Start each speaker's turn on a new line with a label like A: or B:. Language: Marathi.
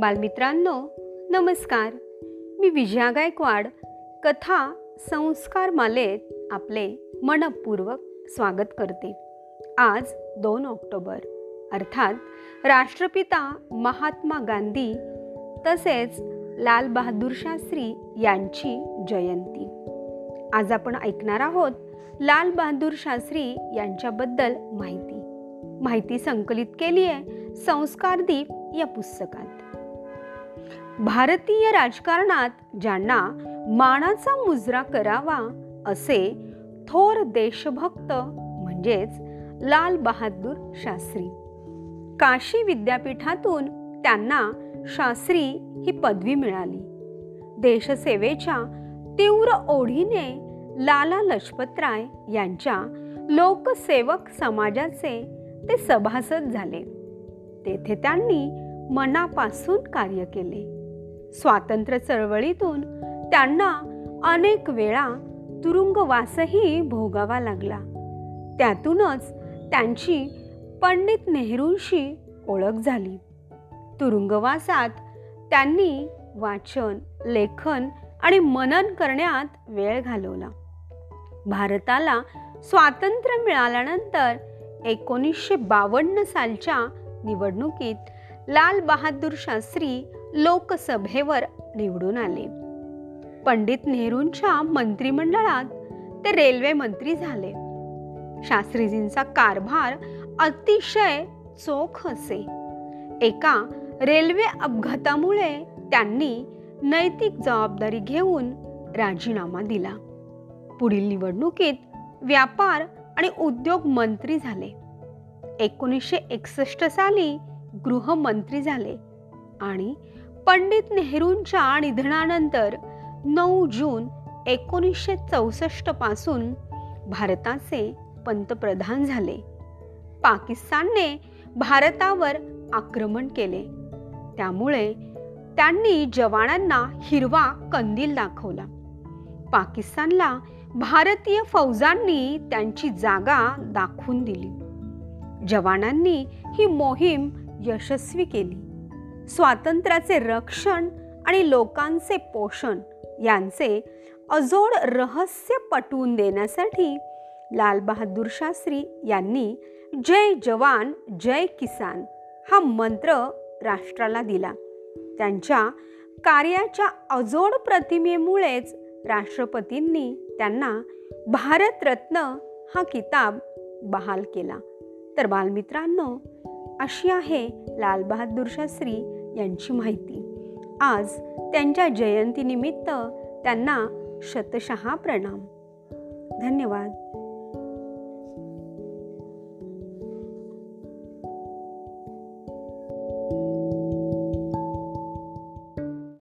A: बालमित्रांनो नमस्कार. मी विजया गायकवाड कथा संस्कार मालेत आपले मनपूर्वक स्वागत करते. आज दोन ऑक्टोबर अर्थात राष्ट्रपिता महात्मा गांधी तसेच लालबहादूर शास्त्री यांची जयंती. आज आपण ऐकणार आहोत लाल बहादूर शास्त्री यांच्याबद्दल माहिती. माहिती संकलित केली आहे संस्कारदीप या पुस्तकात. भारतीय राजकारणात ज्यांना मानाचा मुजरा करावा असे थोर देशभक्त म्हणजेच लाल बहादूर शास्त्री. काशी विद्यापीठातून त्यांना शास्त्री ही पदवी मिळाली. देशसेवेच्या तीव्र ओढीने लाला लजपतराय यांच्या लोकसेवक समाजाचे ते सभासद झाले. तेथे त्यांनी मनापासून कार्य केले. स्वातंत्र्य चळवळीतून त्यांना अनेक वेळा तुरुंगवासही भोगावा लागला. त्यातूनच त्यांची पंडित नेहरूंशी ओळख झाली. तुरुंगवासात त्यांनी वाचन लेखन आणि मनन करण्यात वेळ घालवला. भारताला स्वातंत्र्य मिळाल्यानंतर एकोणीसशे बावन्न सालच्या निवडणुकीत लाल बहादूर शास्त्री लोकसभेवर निवडून आले. पंडित नेहरूंच्या मंत्रिमंडळात ते रेल्वे मंत्री झाले. शास्त्रीजींचा कारभार अतिशय चोख असे. एका रेल्वे अपघातामुळे त्यांनी नैतिक जबाबदारी घेऊन राजीनामा दिला. पुढील निवडणुकीत व्यापार आणि उद्योग मंत्री झाले. एकोणीसशे एकसष्ट साली गृहमंत्री झाले आणि पंडित नेहरूंच्या निधनानंतर नऊ जून एकोणीसशे चौसष्टपासून भारताचे पंतप्रधान झाले. पाकिस्तानने भारतावर आक्रमण केले. त्यामुळे त्यांनी जवानांना हिरवा कंदील दाखवला. पाकिस्तानला भारतीय फौजांनी त्यांची जागा दाखवून दिली. जवानांनी ही मोहीम यशस्वी केली. स्वातंत्र्याचे रक्षण आणि लोकांचे पोषण यांचे अजोड रहस्य पटवून देण्यासाठी लालबहादूर शास्त्री यांनी जय जवान जय किसान हा मंत्र राष्ट्राला दिला. त्यांच्या कार्याच्या अजोड प्रतिमेमुळेच राष्ट्रपतींनी त्यांना भारतरत्न हा किताब बहाल केला. तर बालमित्रांनो अशी आहे लाल बहादूर शास्त्री यांची माहिती. आज त्यांच्या जयंतीनिमित्त त्यांना शतशः प्रणाम. धन्यवाद.